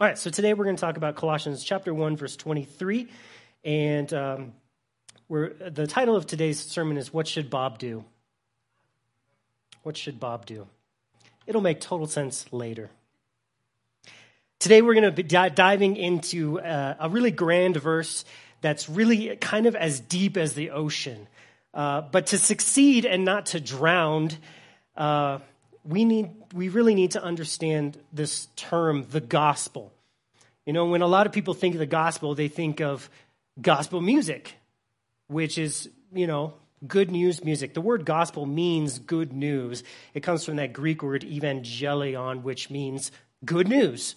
All right, so today we're going to talk about Colossians chapter 1, verse 23. And um, we're, the title of today's sermon is What Should Bob Do? What should Bob do? It'll make total sense later. Today we're going to be diving into uh, a really grand verse that's really kind of as deep as the ocean. Uh, but to succeed and not to drown, uh, we need we really need to understand this term the gospel you know when a lot of people think of the gospel they think of gospel music which is you know good news music the word gospel means good news it comes from that greek word evangelion which means good news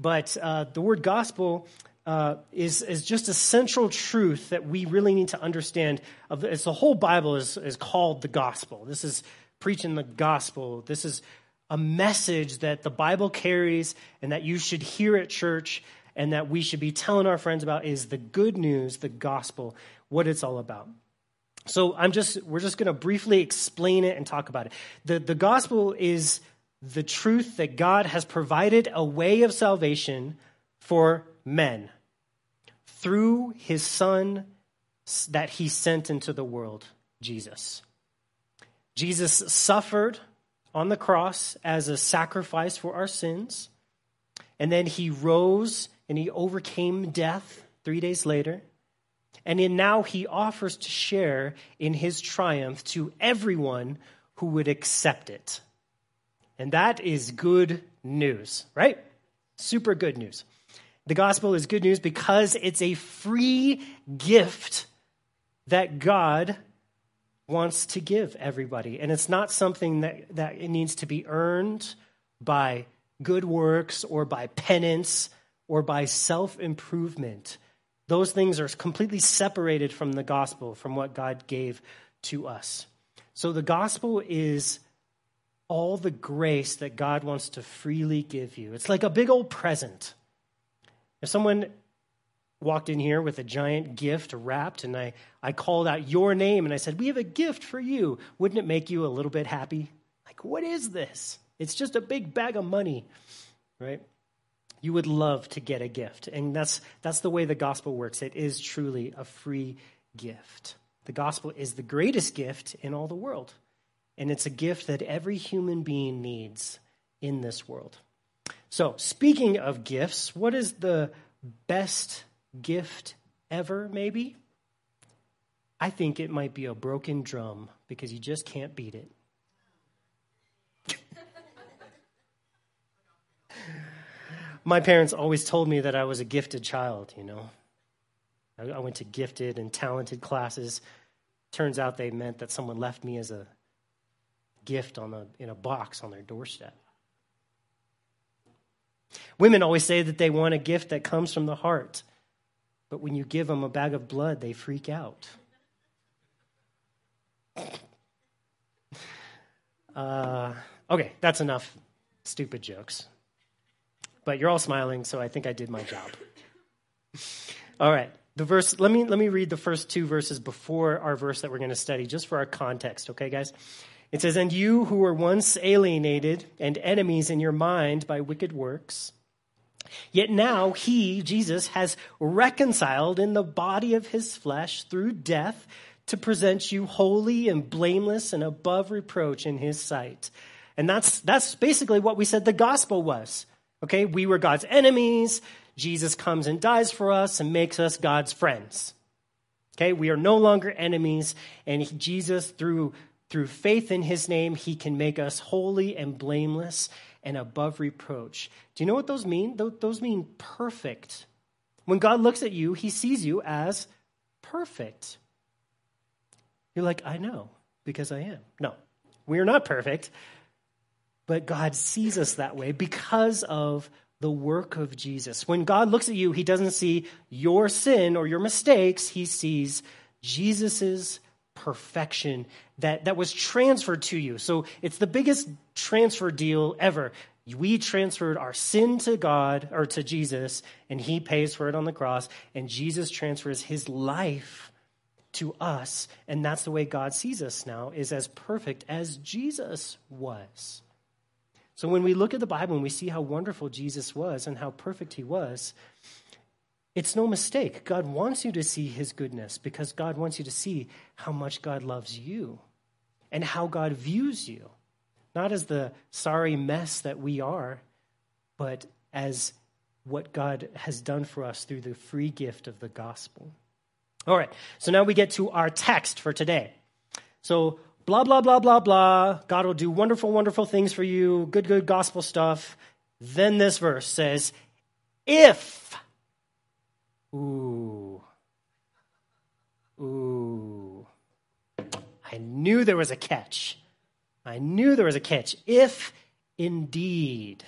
but uh, the word gospel uh, is, is just a central truth that we really need to understand. Of it's the whole Bible is, is called the gospel. This is preaching the gospel. This is a message that the Bible carries and that you should hear at church and that we should be telling our friends about is the good news, the gospel, what it's all about. So I'm just we're just going to briefly explain it and talk about it. The the gospel is the truth that God has provided a way of salvation for men through his son that he sent into the world, Jesus. Jesus suffered on the cross as a sacrifice for our sins. And then he rose and he overcame death three days later. And in now he offers to share in his triumph to everyone who would accept it. And that is good news, right? Super good news. The gospel is good news because it's a free gift that God wants to give everybody. And it's not something that, that it needs to be earned by good works or by penance or by self improvement. Those things are completely separated from the gospel, from what God gave to us. So the gospel is all the grace that God wants to freely give you. It's like a big old present. If someone walked in here with a giant gift wrapped and I, I called out your name and I said, We have a gift for you. Wouldn't it make you a little bit happy? Like, what is this? It's just a big bag of money, right? You would love to get a gift. And that's, that's the way the gospel works. It is truly a free gift. The gospel is the greatest gift in all the world. And it's a gift that every human being needs in this world. So, speaking of gifts, what is the best gift ever, maybe? I think it might be a broken drum because you just can't beat it. My parents always told me that I was a gifted child, you know. I, went to gifted and talented classes. Turns out they meant that someone left me as a gift on a, in a box on their doorstep. Women always say that they want a gift that comes from the heart. But when you give them a bag of blood, they freak out. Uh, okay, that's enough stupid jokes. But you're all smiling, so I think I did my job. all right, the verse. Let me let me read the first two verses before our verse that we're going to study, just for our context. Okay, guys. It says, "And you who were once alienated and enemies in your mind by wicked works." Yet now he, Jesus, has reconciled in the body of his flesh through death to present you holy and blameless and above reproach in his sight. And that's, that's basically what we said the gospel was. Okay, we were God's enemies. Jesus comes and dies for us and makes us God's friends. Okay, we are no longer enemies, and Jesus, through, through faith in his name, he can make us holy and blameless and above reproach. Do you know what those mean? Those mean perfect. When God looks at you, he sees you as perfect. You're like, I know, because I am. No, we are not perfect, but God sees us that way because of the work of Jesus. When God looks at you, he doesn't see your sin or your mistakes, he sees Jesus's perfection that, that was transferred to you. So it's the biggest transfer deal ever. We transferred our sin to God or to Jesus, and He pays for it on the cross, and Jesus transfers His life to us, and that's the way God sees us now, is as perfect as Jesus was. So when we look at the Bible and we see how wonderful Jesus was and how perfect he was, it's no mistake. God wants you to see his goodness because God wants you to see how much God loves you and how God views you. Not as the sorry mess that we are, but as what God has done for us through the free gift of the gospel. All right, so now we get to our text for today. So blah, blah, blah, blah, blah. God will do wonderful, wonderful things for you, good, good gospel stuff. Then this verse says, if. Ooh. Ooh. I knew there was a catch. I knew there was a catch. If indeed,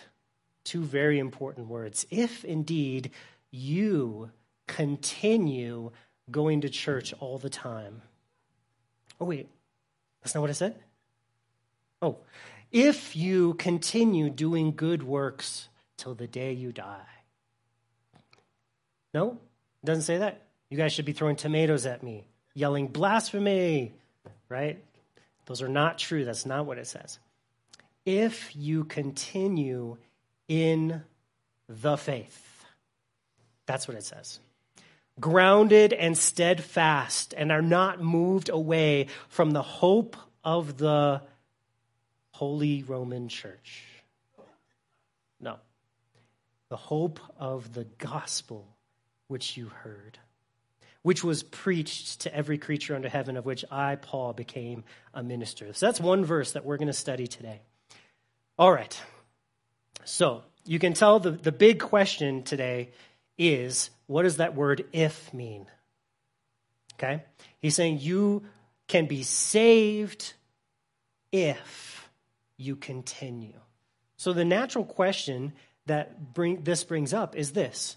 two very important words, if indeed you continue going to church all the time. Oh, wait, that's not what I said? Oh, if you continue doing good works till the day you die. No, doesn't say that. You guys should be throwing tomatoes at me, yelling blasphemy, right? Those are not true. That's not what it says. If you continue in the faith, that's what it says grounded and steadfast and are not moved away from the hope of the Holy Roman Church. No. The hope of the gospel which you heard, which was preached to every creature under heaven, of which I, Paul, became a minister. So that's one verse that we're going to study today. All right. So you can tell the, the big question today is what does that word if mean? Okay? He's saying you can be saved if you continue. So the natural question that bring, this brings up is this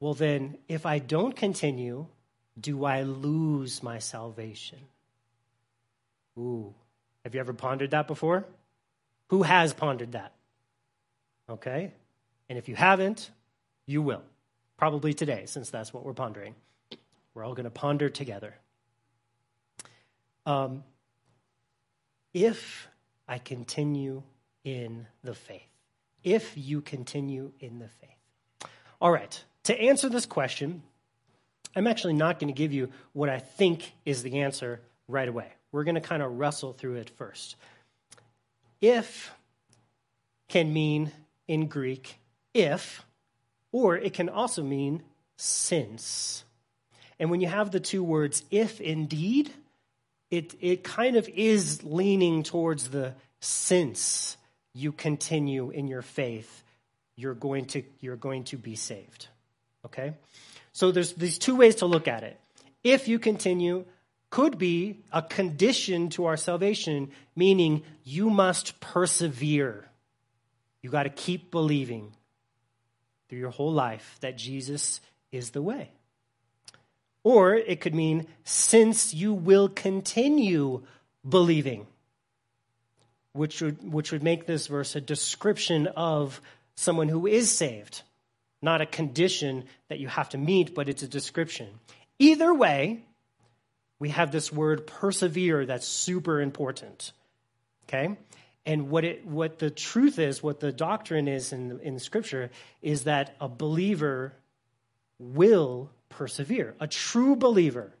Well, then, if I don't continue, do I lose my salvation? Ooh. Have you ever pondered that before? Who has pondered that? Okay? And if you haven't, you will. Probably today, since that's what we're pondering. We're all going to ponder together. Um, if I continue in the faith, if you continue in the faith. All right, to answer this question, I'm actually not going to give you what I think is the answer right away. We're going to kind of wrestle through it first. If can mean in Greek if or it can also mean since. And when you have the two words, if indeed, it, it kind of is leaning towards the since you continue in your faith, you're going to, you're going to be saved. Okay? So there's these two ways to look at it. If you continue, could be a condition to our salvation, meaning you must persevere. You got to keep believing through your whole life that Jesus is the way. Or it could mean, since you will continue believing, which would, which would make this verse a description of someone who is saved, not a condition that you have to meet, but it's a description. Either way, we have this word persevere that's super important. Okay? And what, it, what the truth is, what the doctrine is in, in Scripture, is that a believer will persevere. A true believer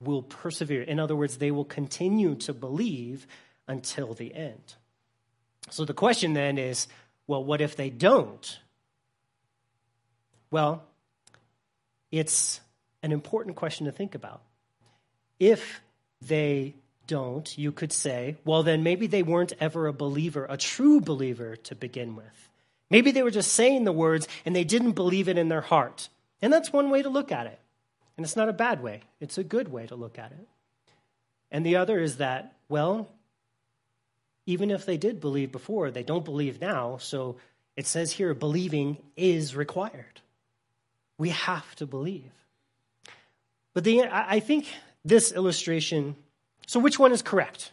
will persevere. In other words, they will continue to believe until the end. So the question then is well, what if they don't? Well, it's an important question to think about. If they don't, you could say, well, then maybe they weren't ever a believer, a true believer to begin with. Maybe they were just saying the words and they didn't believe it in their heart. And that's one way to look at it. And it's not a bad way, it's a good way to look at it. And the other is that, well, even if they did believe before, they don't believe now. So it says here, believing is required. We have to believe. But the, I think this illustration so, which one is correct?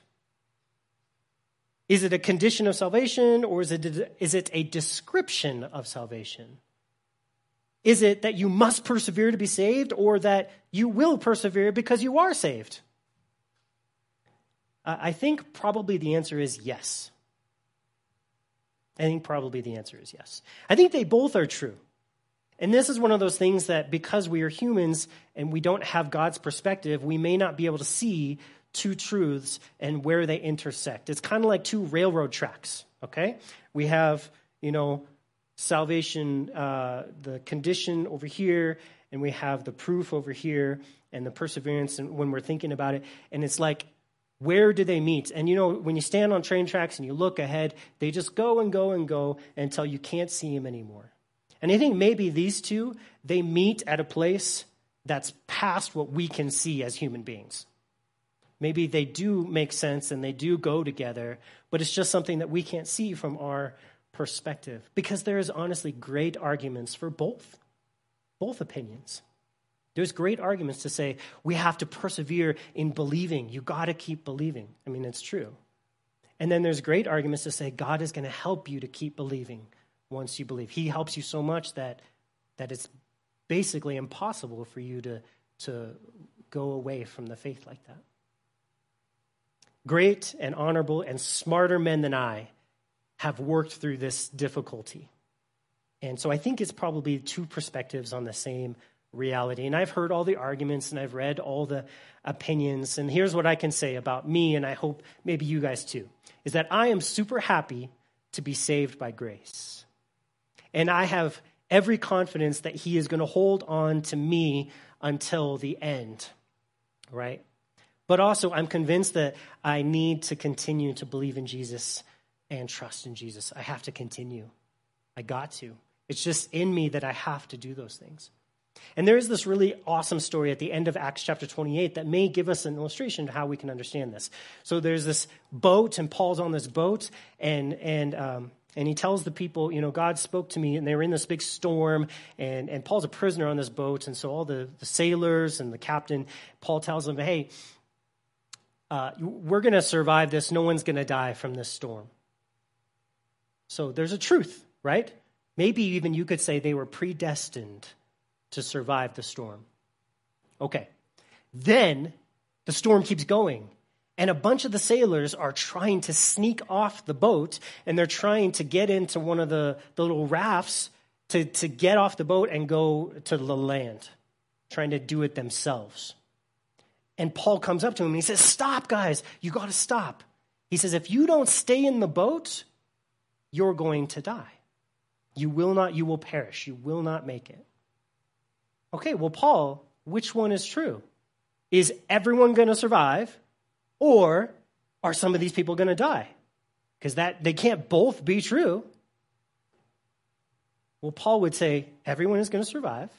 Is it a condition of salvation or is it, is it a description of salvation? Is it that you must persevere to be saved or that you will persevere because you are saved? I think probably the answer is yes. I think probably the answer is yes. I think they both are true. And this is one of those things that because we are humans and we don't have God's perspective, we may not be able to see two truths and where they intersect. It's kind of like two railroad tracks, okay? We have, you know, salvation, uh, the condition over here, and we have the proof over here, and the perseverance and when we're thinking about it. And it's like, where do they meet? And you know, when you stand on train tracks and you look ahead, they just go and go and go until you can't see them anymore. And I think maybe these two, they meet at a place that's past what we can see as human beings. Maybe they do make sense and they do go together, but it's just something that we can't see from our perspective because there is honestly great arguments for both, both opinions. There's great arguments to say we have to persevere in believing. You got to keep believing. I mean, it's true. And then there's great arguments to say God is going to help you to keep believing once you believe. He helps you so much that, that it's basically impossible for you to, to go away from the faith like that. Great and honorable and smarter men than I have worked through this difficulty. And so I think it's probably two perspectives on the same reality. And I've heard all the arguments and I've read all the opinions. And here's what I can say about me, and I hope maybe you guys too, is that I am super happy to be saved by grace. And I have every confidence that He is going to hold on to me until the end, right? But also, I'm convinced that I need to continue to believe in Jesus and trust in Jesus. I have to continue. I got to. It's just in me that I have to do those things. And there is this really awesome story at the end of Acts chapter 28 that may give us an illustration of how we can understand this. So there's this boat, and Paul's on this boat, and, and, um, and he tells the people, you know, God spoke to me, and they were in this big storm, and, and Paul's a prisoner on this boat, and so all the, the sailors and the captain, Paul tells them, hey, uh, we're going to survive this. No one's going to die from this storm. So there's a truth, right? Maybe even you could say they were predestined to survive the storm. Okay. Then the storm keeps going. And a bunch of the sailors are trying to sneak off the boat and they're trying to get into one of the, the little rafts to, to get off the boat and go to the land, trying to do it themselves. And Paul comes up to him and he says, Stop, guys, you got to stop. He says, If you don't stay in the boat, you're going to die. You will not, you will perish. You will not make it. Okay, well, Paul, which one is true? Is everyone going to survive, or are some of these people going to die? Because that they can't both be true. Well, Paul would say everyone is going to survive,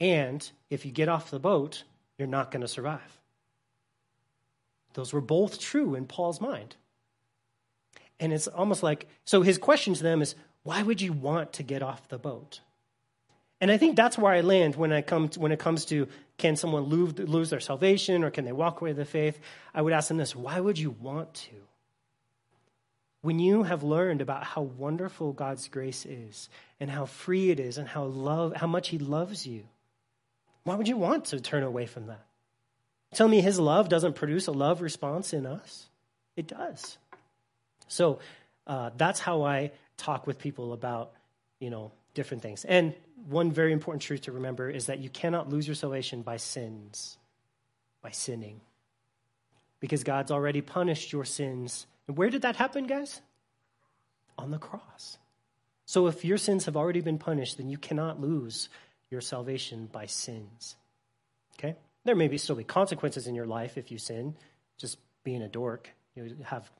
and if you get off the boat, you're not going to survive. Those were both true in Paul's mind. And it's almost like so his question to them is why would you want to get off the boat? And I think that's where I land when I come to, when it comes to can someone lose, lose their salvation or can they walk away the faith? I would ask them this: Why would you want to? When you have learned about how wonderful God's grace is and how free it is and how love how much He loves you, why would you want to turn away from that? Tell me His love doesn't produce a love response in us. It does. So uh, that's how I talk with people about you know different things. And one very important truth to remember is that you cannot lose your salvation by sins, by sinning. Because God's already punished your sins. And where did that happen, guys? On the cross. So if your sins have already been punished, then you cannot lose your salvation by sins. Okay? There may be still be consequences in your life if you sin. Just being a dork, you have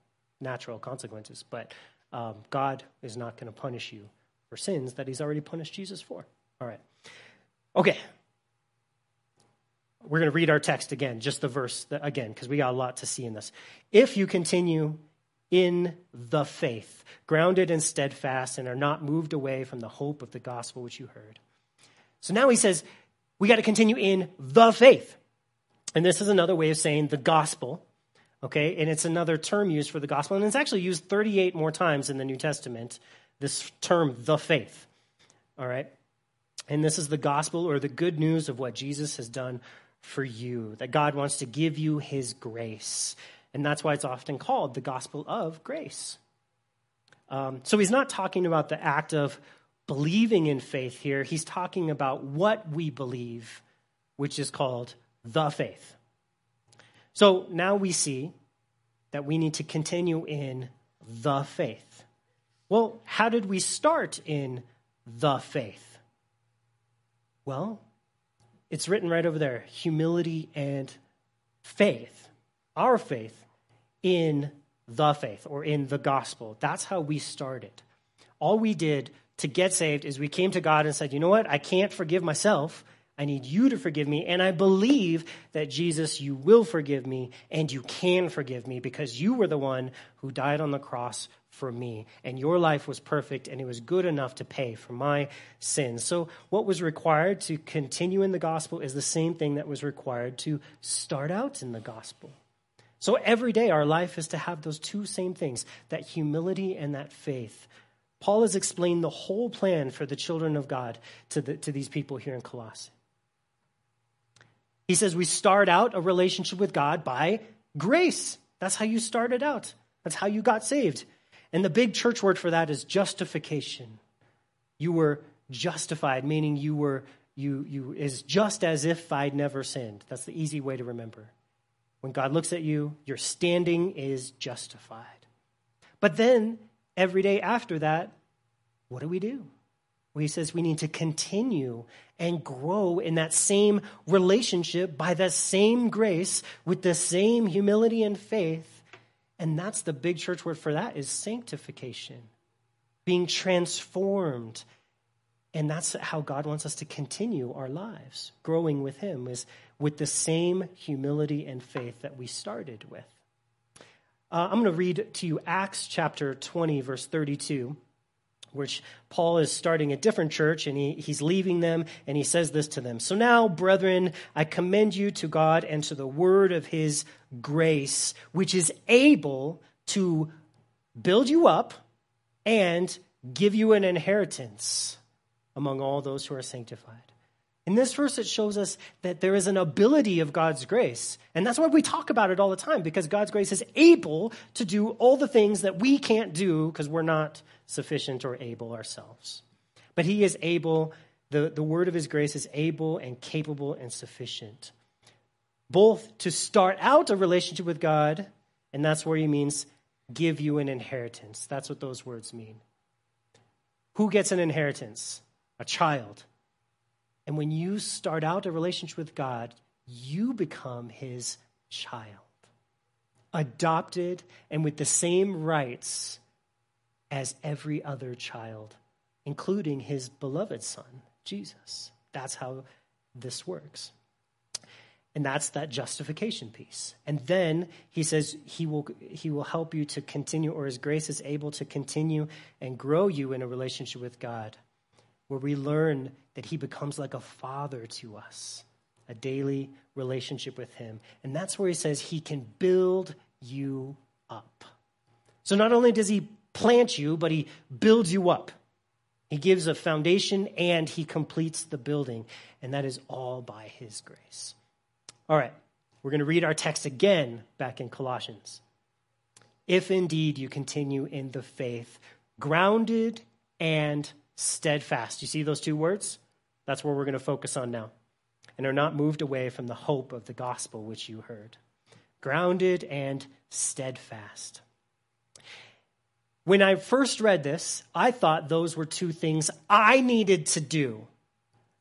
natural consequences. But um, God is not going to punish you for sins that he's already punished Jesus for. All right. Okay. We're going to read our text again, just the verse again, because we got a lot to see in this. If you continue in the faith, grounded and steadfast, and are not moved away from the hope of the gospel which you heard. So now he says, we got to continue in the faith. And this is another way of saying the gospel, okay? And it's another term used for the gospel, and it's actually used 38 more times in the New Testament, this term, the faith, all right? And this is the gospel or the good news of what Jesus has done for you, that God wants to give you his grace. And that's why it's often called the gospel of grace. Um, so he's not talking about the act of believing in faith here. He's talking about what we believe, which is called the faith. So now we see that we need to continue in the faith. Well, how did we start in the faith? Well, it's written right over there humility and faith, our faith in the faith or in the gospel. That's how we started. All we did to get saved is we came to God and said, You know what? I can't forgive myself. I need you to forgive me. And I believe that Jesus, you will forgive me and you can forgive me because you were the one who died on the cross for me. And your life was perfect and it was good enough to pay for my sins. So, what was required to continue in the gospel is the same thing that was required to start out in the gospel. So, every day our life is to have those two same things that humility and that faith. Paul has explained the whole plan for the children of God to, the, to these people here in Colossae. He says we start out a relationship with God by grace. That's how you started out. That's how you got saved. And the big church word for that is justification. You were justified, meaning you were you you is just as if I'd never sinned. That's the easy way to remember. When God looks at you, your standing is justified. But then every day after that, what do we do? Well, he says we need to continue and grow in that same relationship by the same grace with the same humility and faith. And that's the big church word for that is sanctification, being transformed. And that's how God wants us to continue our lives, growing with Him, is with the same humility and faith that we started with. Uh, I'm going to read to you Acts chapter 20, verse 32 which Paul is starting a different church and he, he's leaving them and he says this to them. So now, brethren, I commend you to God and to the word of his grace, which is able to build you up and give you an inheritance among all those who are sanctified. In this verse, it shows us that there is an ability of God's grace. And that's why we talk about it all the time, because God's grace is able to do all the things that we can't do because we're not sufficient or able ourselves. But He is able, the, the word of His grace is able and capable and sufficient, both to start out a relationship with God, and that's where He means give you an inheritance. That's what those words mean. Who gets an inheritance? A child and when you start out a relationship with God, you become his child, adopted and with the same rights as every other child, including his beloved son, Jesus. That's how this works. And that's that justification piece. And then he says he will, he will help you to continue, or his grace is able to continue and grow you in a relationship with God where we learn that he becomes like a father to us, a daily relationship with him. And that's where he says he can build you up. So not only does he plant you, but he builds you up. He gives a foundation and he completes the building. And that is all by his grace. All right, we're going to read our text again back in Colossians. If indeed you continue in the faith, grounded and steadfast. You see those two words? That's where we're going to focus on now. And are not moved away from the hope of the gospel which you heard. Grounded and steadfast. When I first read this, I thought those were two things I needed to do.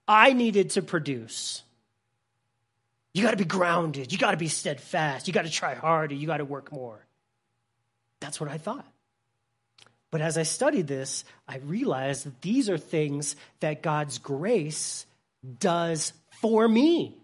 I needed to produce. You got to be grounded. You got to be steadfast. You got to try harder. You got to work more. That's what I thought. But as I studied this, I realized that these are things that God's grace does for me.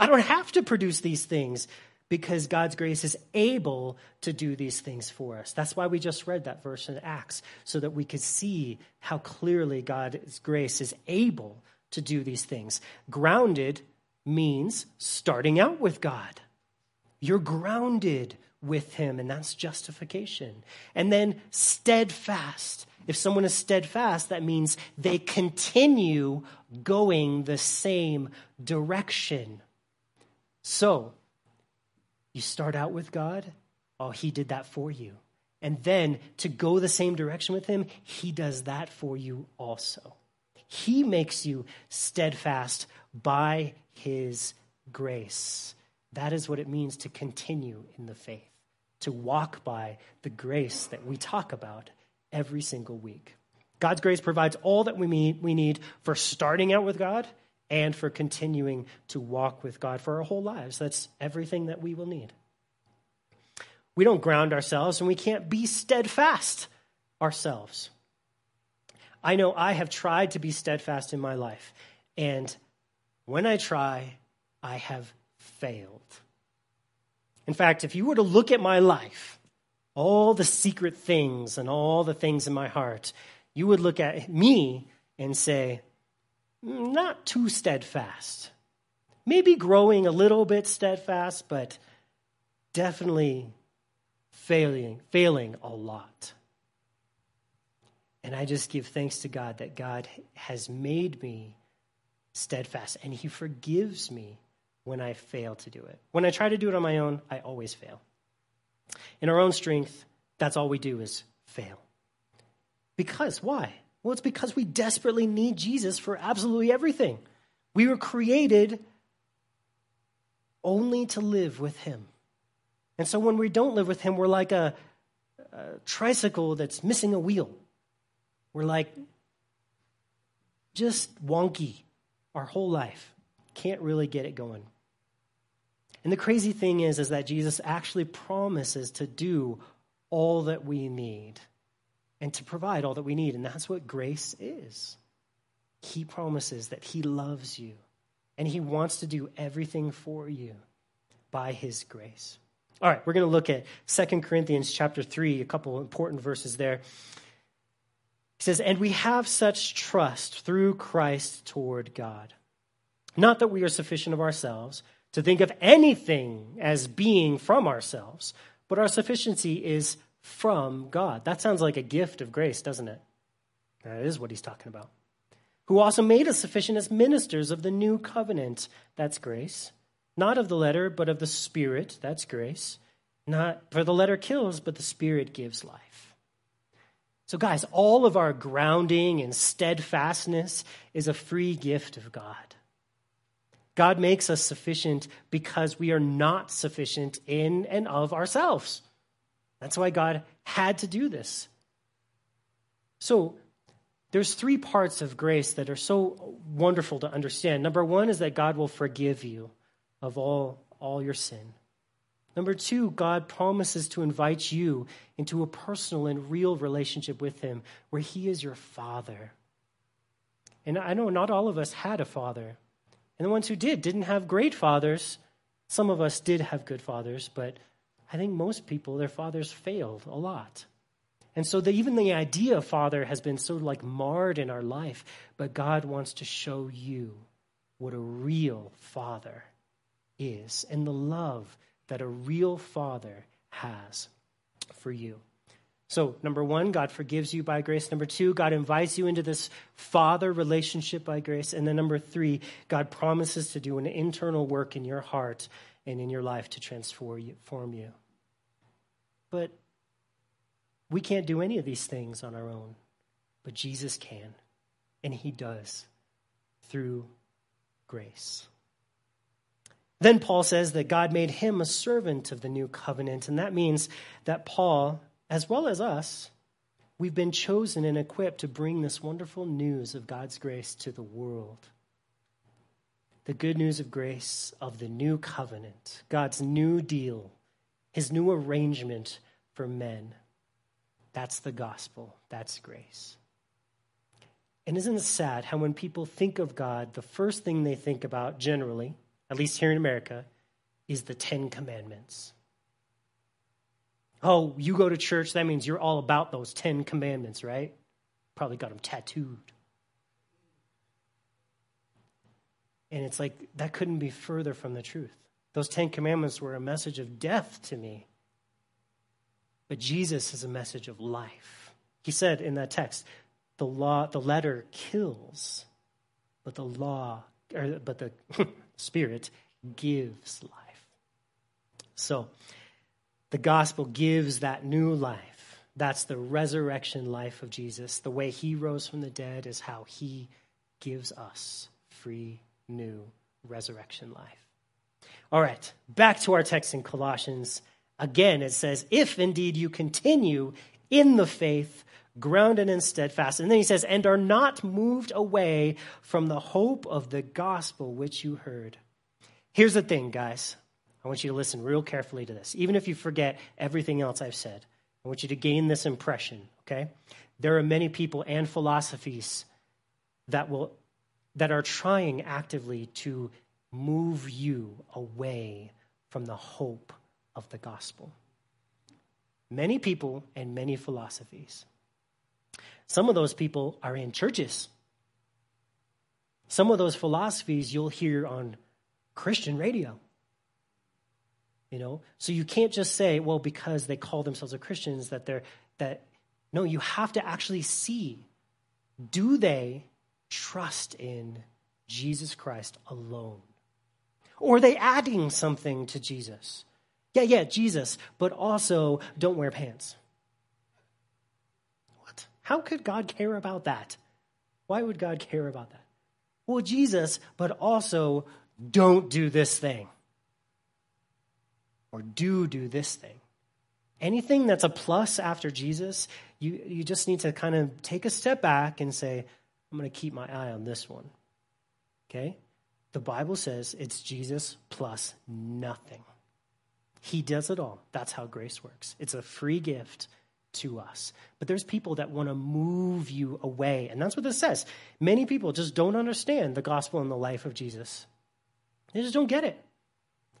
I don't have to produce these things because God's grace is able to do these things for us. That's why we just read that verse in Acts, so that we could see how clearly God's grace is able to do these things. Grounded means starting out with God. You're grounded with him, and that's justification. And then steadfast. If someone is steadfast, that means they continue going the same direction. So, you start out with God, oh, he did that for you. and then to go the same direction with Him, He does that for you also. He makes you steadfast by His grace. That is what it means to continue in the faith, to walk by the grace that we talk about every single week. God's grace provides all that we need, for starting out with God and for continuing to walk with God for our whole lives. That's everything that we will need. We don't ground ourselves and we can't be steadfast ourselves. I know I have tried to be steadfast in my life, and when I try, I have failed. In fact, if you were to look at my life, all the secret things and all the things in my heart, you would look at me and say, mm, not too steadfast. Maybe growing a little bit steadfast, but definitely failing, failing a lot. And I just give thanks to God that God has made me steadfast and He forgives me when I fail to do it. When I try to do it on my own, I always fail. In our own strength, that's all we do is fail. Because, why? Well, it's because we desperately need Jesus for absolutely everything. We were created only to live with Him. And so when we don't live with Him, we're like a, a tricycle that's missing a wheel. We're like just wonky our whole life. Can't really get it going. And the crazy thing is, is that Jesus actually promises to do all that we need and to provide all that we need. And that's what grace is. He promises that He loves you and He wants to do everything for you by His grace. All right, we're going to look at Second Corinthians chapter 3, a couple important verses there. He says, And we have such trust through Christ toward God. Not that we are sufficient of ourselves to think of anything as being from ourselves, but our sufficiency is from God. That sounds like a gift of grace, doesn't it? That is what he's talking about. Who also made us sufficient as ministers of the new covenant. That's grace. Not of the letter, but of the Spirit. That's grace. Not for the letter kills, but the Spirit gives life. So, guys, all of our grounding and steadfastness is a free gift of God. God makes us sufficient because we are not sufficient in and of ourselves. That's why God had to do this. So, there's three parts of grace that are so wonderful to understand. Number one is that God will forgive you of all, all your sin. Number two, God promises to invite you into a personal and real relationship with Him where He is your Father. And I know not all of us had a father. And the ones who did didn't have great fathers. Some of us did have good fathers, but I think most people, their fathers failed a lot. And so the, even the idea of father has been so like marred in our life, but God wants to show you what a real father is and the love that a real father has for you. So, number one, God forgives you by grace. Number two, God invites you into this father relationship by grace. And then number three, God promises to do an internal work in your heart and in your life to transform you. But we can't do any of these things on our own, but Jesus can, and he does through grace. Then Paul says that God made him a servant of the new covenant, and that means that Paul, as well as us, we've been chosen and equipped to bring this wonderful news of God's grace to the world the good news of grace of the new covenant, God's new deal, his new arrangement for men. That's the gospel. That's grace. And isn't it sad how when people think of God, the first thing they think about generally, at least here in America, is the Ten Commandments? Oh, you go to church, that means you're all about those Ten Commandments, right? Probably got them tattooed. And it's like, that couldn't be further from the truth. Those Ten Commandments were a message of death to me. But Jesus is a message of life. He said in that text, the law, the letter kills, but the law, or, but the Spirit gives life. So, the gospel gives that new life. That's the resurrection life of Jesus. The way he rose from the dead is how he gives us free, new resurrection life. All right, back to our text in Colossians. Again, it says, If indeed you continue in the faith, grounded and steadfast. And then he says, And are not moved away from the hope of the gospel which you heard. Here's the thing, guys. I want you to listen real carefully to this. Even if you forget everything else I've said, I want you to gain this impression, okay? There are many people and philosophies that will that are trying actively to move you away from the hope of the gospel. Many people and many philosophies. Some of those people are in churches. Some of those philosophies you'll hear on Christian radio. You know, so you can't just say, well, because they call themselves a Christians, that they're that no, you have to actually see do they trust in Jesus Christ alone? Or are they adding something to Jesus? Yeah, yeah, Jesus, but also don't wear pants. What? How could God care about that? Why would God care about that? Well, Jesus, but also don't do this thing. Or do do this thing. Anything that's a plus after Jesus, you, you just need to kind of take a step back and say, I'm going to keep my eye on this one. Okay? The Bible says it's Jesus plus nothing. He does it all. That's how grace works. It's a free gift to us. But there's people that want to move you away. And that's what this says. Many people just don't understand the gospel and the life of Jesus. They just don't get it.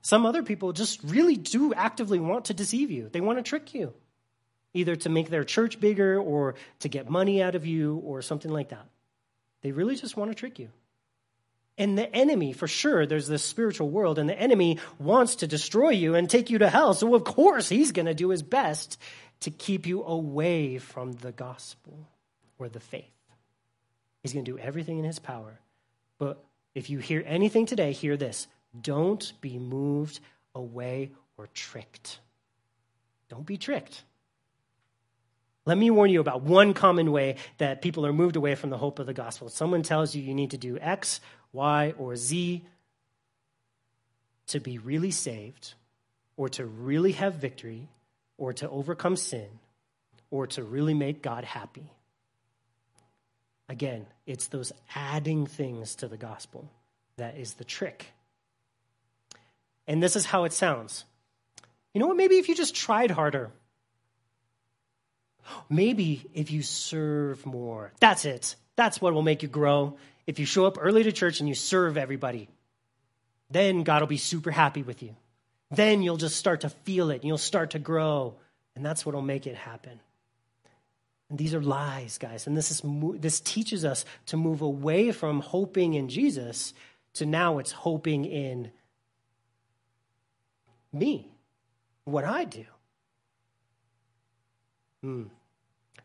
Some other people just really do actively want to deceive you. They want to trick you, either to make their church bigger or to get money out of you or something like that. They really just want to trick you. And the enemy, for sure, there's this spiritual world, and the enemy wants to destroy you and take you to hell. So, of course, he's going to do his best to keep you away from the gospel or the faith. He's going to do everything in his power. But if you hear anything today, hear this don't be moved away or tricked. Don't be tricked. Let me warn you about one common way that people are moved away from the hope of the gospel. Someone tells you you need to do X, Y, or Z to be really saved, or to really have victory, or to overcome sin, or to really make God happy. Again, it's those adding things to the gospel that is the trick. And this is how it sounds. You know what? Maybe if you just tried harder, Maybe if you serve more, that's it. That's what will make you grow. If you show up early to church and you serve everybody, then God will be super happy with you. Then you'll just start to feel it and you'll start to grow. And that's what will make it happen. And these are lies, guys. And this, is, this teaches us to move away from hoping in Jesus to now it's hoping in me, what I do. Hmm.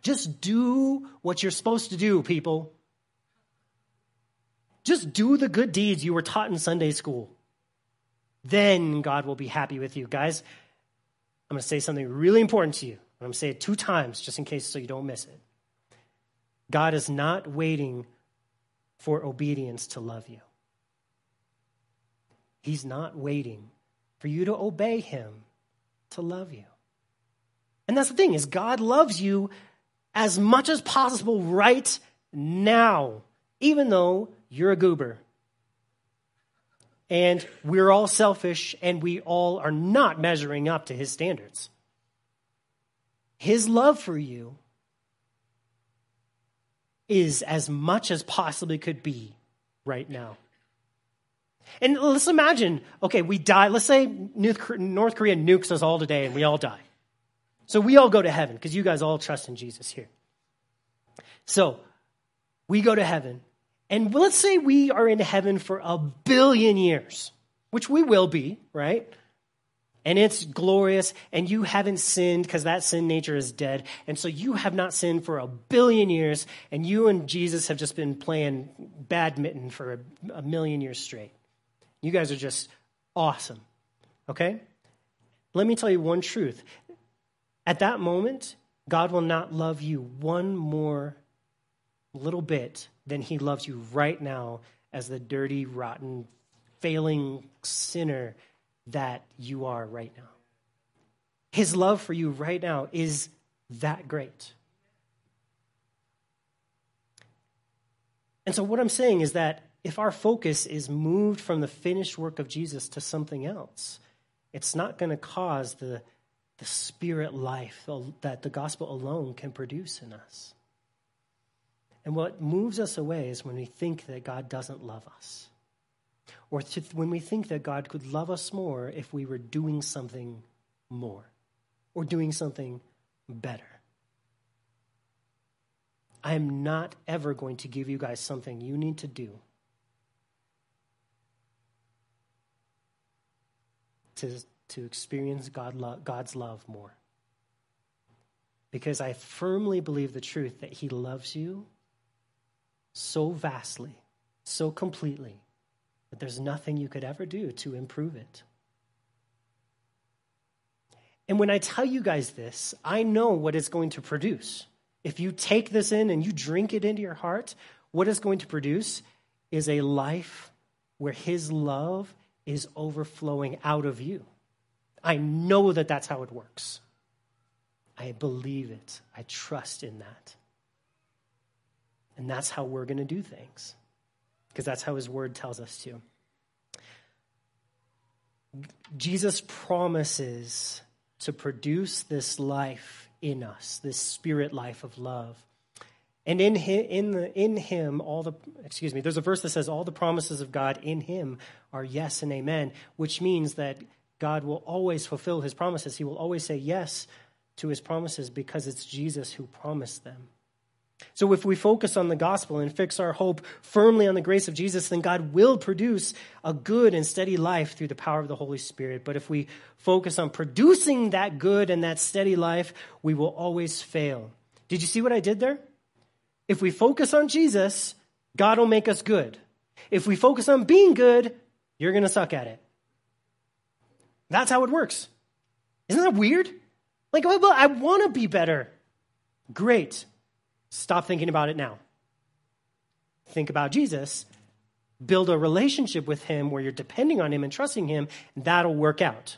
Just do what you're supposed to do, people. Just do the good deeds you were taught in Sunday school. Then God will be happy with you. Guys, I'm going to say something really important to you. I'm going to say it two times just in case so you don't miss it. God is not waiting for obedience to love you. He's not waiting for you to obey him to love you. And that's the thing is God loves you as much as possible right now, even though you're a goober. And we're all selfish and we all are not measuring up to his standards. His love for you is as much as possibly could be right now. And let's imagine, okay, we die. Let's say North Korea nukes us all today and we all die. So we all go to heaven because you guys all trust in Jesus here. So we go to heaven, and let's say we are in heaven for a billion years, which we will be, right? And it's glorious, and you haven't sinned because that sin nature is dead. And so you have not sinned for a billion years, and you and Jesus have just been playing badminton for a, million years straight. You guys are just awesome, okay? Let me tell you one truth at that moment, God will not love you one more little bit than he loves you right now as the dirty, rotten, failing sinner that you are right now. His love for you right now is that great. And so, what I'm saying is that if our focus is moved from the finished work of Jesus to something else, it's not going to cause the, the spirit life that the gospel alone can produce in us. And what moves us away is when we think that God doesn't love us, or to, when we think that God could love us more if we were doing something more or doing something better. I am not ever going to give you guys something you need to do to, to experience God lo- God's love more. Because I firmly believe the truth that He loves you so vastly, so completely, that there's nothing you could ever do to improve it. And when I tell you guys this, I know what it's going to produce. If you take this in and you drink it into your heart, what it's going to produce is a life where His love is overflowing out of you. I know that that's how it works. I believe it. I trust in that. And that's how we're going to do things, because that's how His Word tells us to. Jesus promises to produce this life in us, this spirit life of love. And in him, in, the, in him, all the, excuse me, there's a verse that says, all the promises of God in him are yes and amen, which means that God will always fulfill his promises. He will always say yes to his promises because it's Jesus who promised them. So if we focus on the gospel and fix our hope firmly on the grace of Jesus, then God will produce a good and steady life through the power of the Holy Spirit. But if we focus on producing that good and that steady life, we will always fail. Did you see what I did there? If we focus on Jesus, God will make us good. If we focus on being good, you're going to suck at it. That's how it works. Isn't that weird? Like, well, I want to be better. Great. Stop thinking about it now. Think about Jesus. Build a relationship with him where you're depending on him and trusting him. And that'll work out.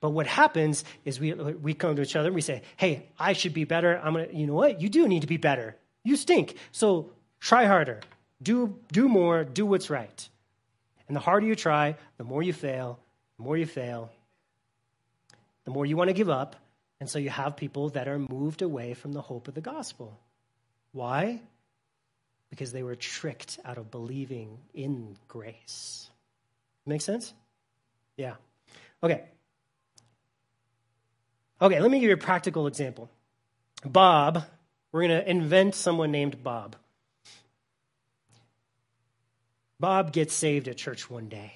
But what happens is we, we come to each other and we say, hey, I should be better. I'm going to, you know what? You do need to be better. You stink. So try harder. Do, do more. Do what's right. And the harder you try, the more you fail. The more you fail, the more you want to give up. And so you have people that are moved away from the hope of the gospel. Why? Because they were tricked out of believing in grace. Make sense? Yeah. Okay. Okay, let me give you a practical example. Bob, we're going to invent someone named Bob. Bob gets saved at church one day.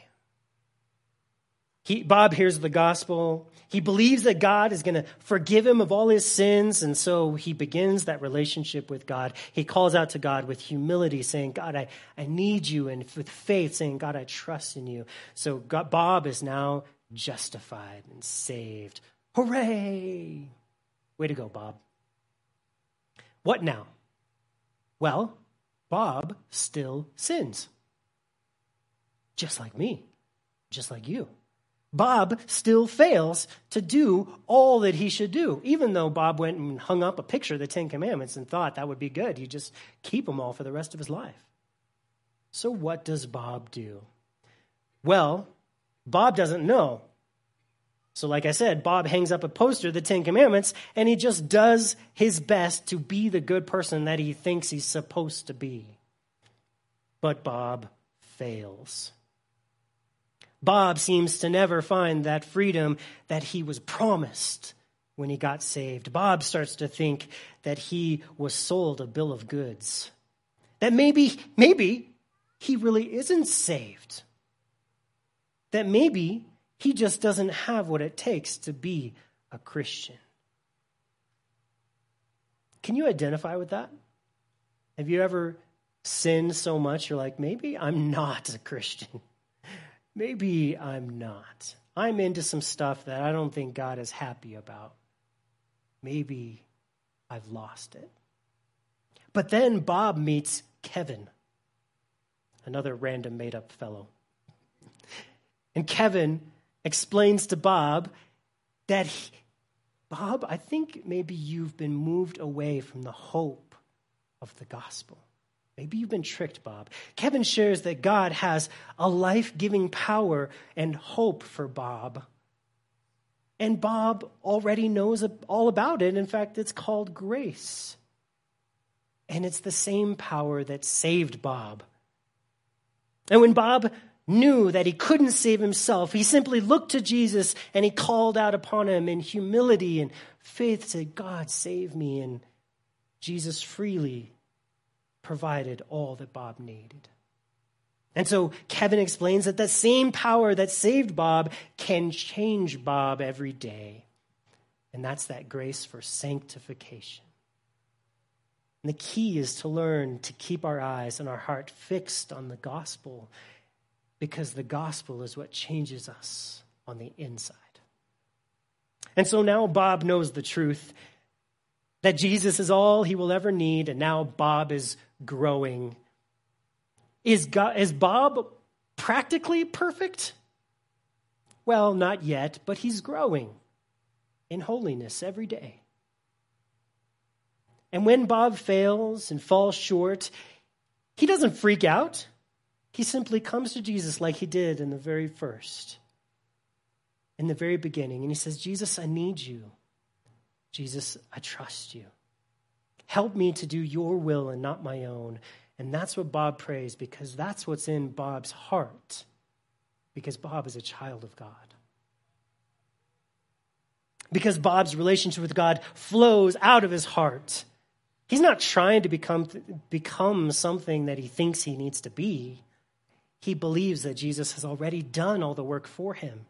He, Bob hears the gospel. He believes that God is going to forgive him of all his sins. And so he begins that relationship with God. He calls out to God with humility, saying, God, I, I need you. And with faith, saying, God, I trust in you. So God, Bob is now justified and saved. Hooray! Way to go, Bob. What now? Well, Bob still sins. Just like me, just like you. Bob still fails to do all that he should do, even though Bob went and hung up a picture of the Ten Commandments and thought that would be good. He'd just keep them all for the rest of his life. So, what does Bob do? Well, Bob doesn't know. So, like I said, Bob hangs up a poster the Ten Commandments and he just does his best to be the good person that he thinks he's supposed to be. But Bob fails. Bob seems to never find that freedom that he was promised when he got saved. Bob starts to think that he was sold a bill of goods. That maybe, maybe he really isn't saved. That maybe he just doesn't have what it takes to be a Christian. Can you identify with that? Have you ever sinned so much you're like, maybe I'm not a Christian? maybe I'm not. I'm into some stuff that I don't think God is happy about. Maybe I've lost it. But then Bob meets Kevin, another random made up fellow. And Kevin explains to Bob that, he, Bob, I think maybe you've been moved away from the hope of the gospel. Maybe you've been tricked, Bob. Kevin shares that God has a life giving power and hope for Bob. And Bob already knows all about it. In fact, it's called grace. And it's the same power that saved Bob. And when Bob knew that he couldn't save himself, he simply looked to Jesus and he called out upon him in humility and faith, said, God, save me. And Jesus freely provided all that Bob needed. And so Kevin explains that that same power that saved Bob can change Bob every day. And that's that grace for sanctification. And the key is to learn to keep our eyes and our heart fixed on the gospel because the gospel is what changes us on the inside. And so now Bob knows the truth that Jesus is all he will ever need, and now Bob is growing. Is, God, is Bob practically perfect? Well, not yet, but he's growing in holiness every day. And when Bob fails and falls short, he doesn't freak out. He simply comes to Jesus like he did in the very first, in the very beginning. And he says, Jesus, I need you. Jesus, I trust you. Help me to do your will and not my own. And that's what Bob prays because that's what's in Bob's heart, because Bob is a child of God. Because Bob's relationship with God flows out of his heart. He's not trying to become, become something that he thinks he needs to be. He believes that Jesus has already done all the work for him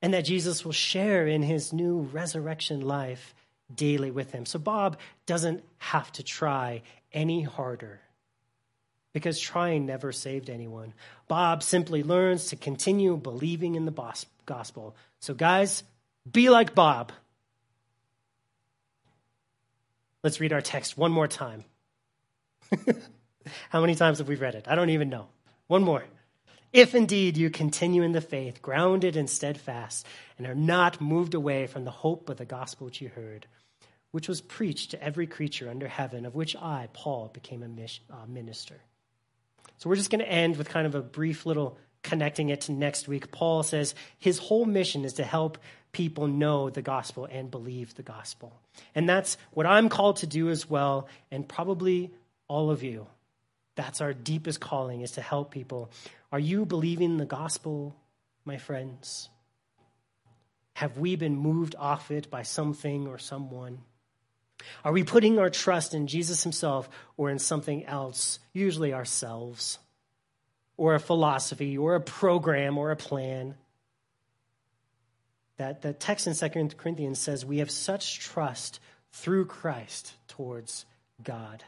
and that Jesus will share in his new resurrection life daily with him. So Bob doesn't have to try any harder because trying never saved anyone. Bob simply learns to continue believing in the gospel. So, guys, be like Bob. Let's read our text one more time. How many times have we read it? I don't even know. One more. If indeed you continue in the faith, grounded and steadfast, and are not moved away from the hope of the gospel which you heard, which was preached to every creature under heaven, of which I, Paul, became a uh, minister. So we're just going to end with kind of a brief little connecting it to next week. Paul says his whole mission is to help people know the gospel and believe the gospel. And that's what I'm called to do as well, and probably all of you. That's our deepest calling is to help people. Are you believing the gospel, my friends? Have we been moved off it by something or someone? Are we putting our trust in Jesus himself or in something else, usually ourselves, or a philosophy, or a program, or a plan? That the text in 2 Corinthians says we have such trust through Christ towards God.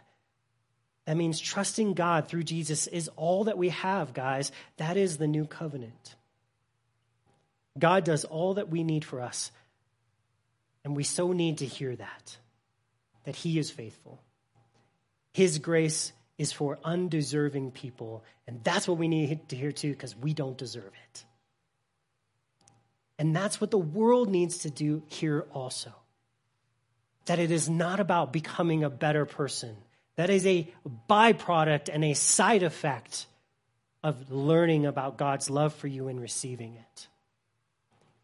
That means trusting God through Jesus is all that we have, guys. That is the new covenant. God does all that we need for us, and we so need to hear that, that He is faithful. His grace is for undeserving people, and that's what we need to hear too, because we don't deserve it. And that's what the world needs to do here also. That it is not about becoming a better person that is a byproduct and a side effect of learning about God's love for you and receiving it.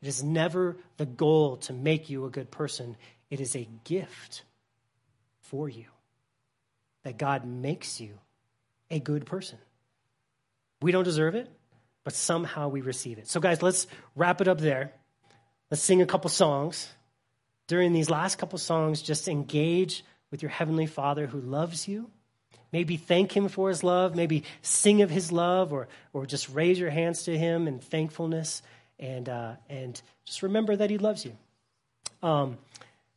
It is never the goal to make you a good person, it is a gift for you that God makes you a good person. We don't deserve it, but somehow we receive it. So, guys, let's wrap it up there. Let's sing a couple songs. During these last couple songs, just engage with your Heavenly Father who loves you. Maybe thank Him for His love. Maybe sing of His love, or, or just raise your hands to Him in thankfulness and, uh, and just remember that He loves you. Um,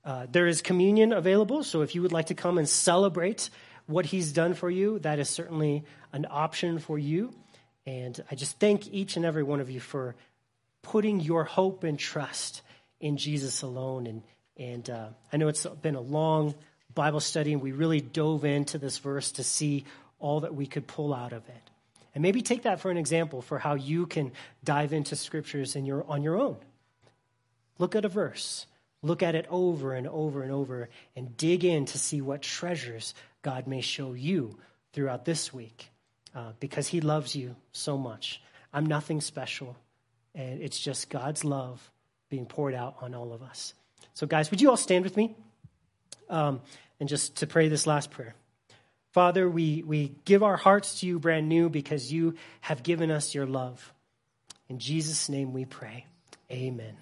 uh, there is communion available, so if you would like to come and celebrate what He's done for you, that is certainly an option for you. And I just thank each and every one of you for putting your hope and trust in Jesus alone and And uh, I know it's been a long Bible study, and we really dove into this verse to see all that we could pull out of it. And maybe take that for an example for how you can dive into scriptures in your, on your own. Look at a verse, look at it over and over and over, and dig in to see what treasures God may show you throughout this week uh, because He loves you so much. I'm nothing special, and it's just God's love being poured out on all of us. So, guys, would you all stand with me? Um, and just to pray this last prayer. Father, we, we give our hearts to you brand new because you have given us your love. In Jesus' name we pray. Amen.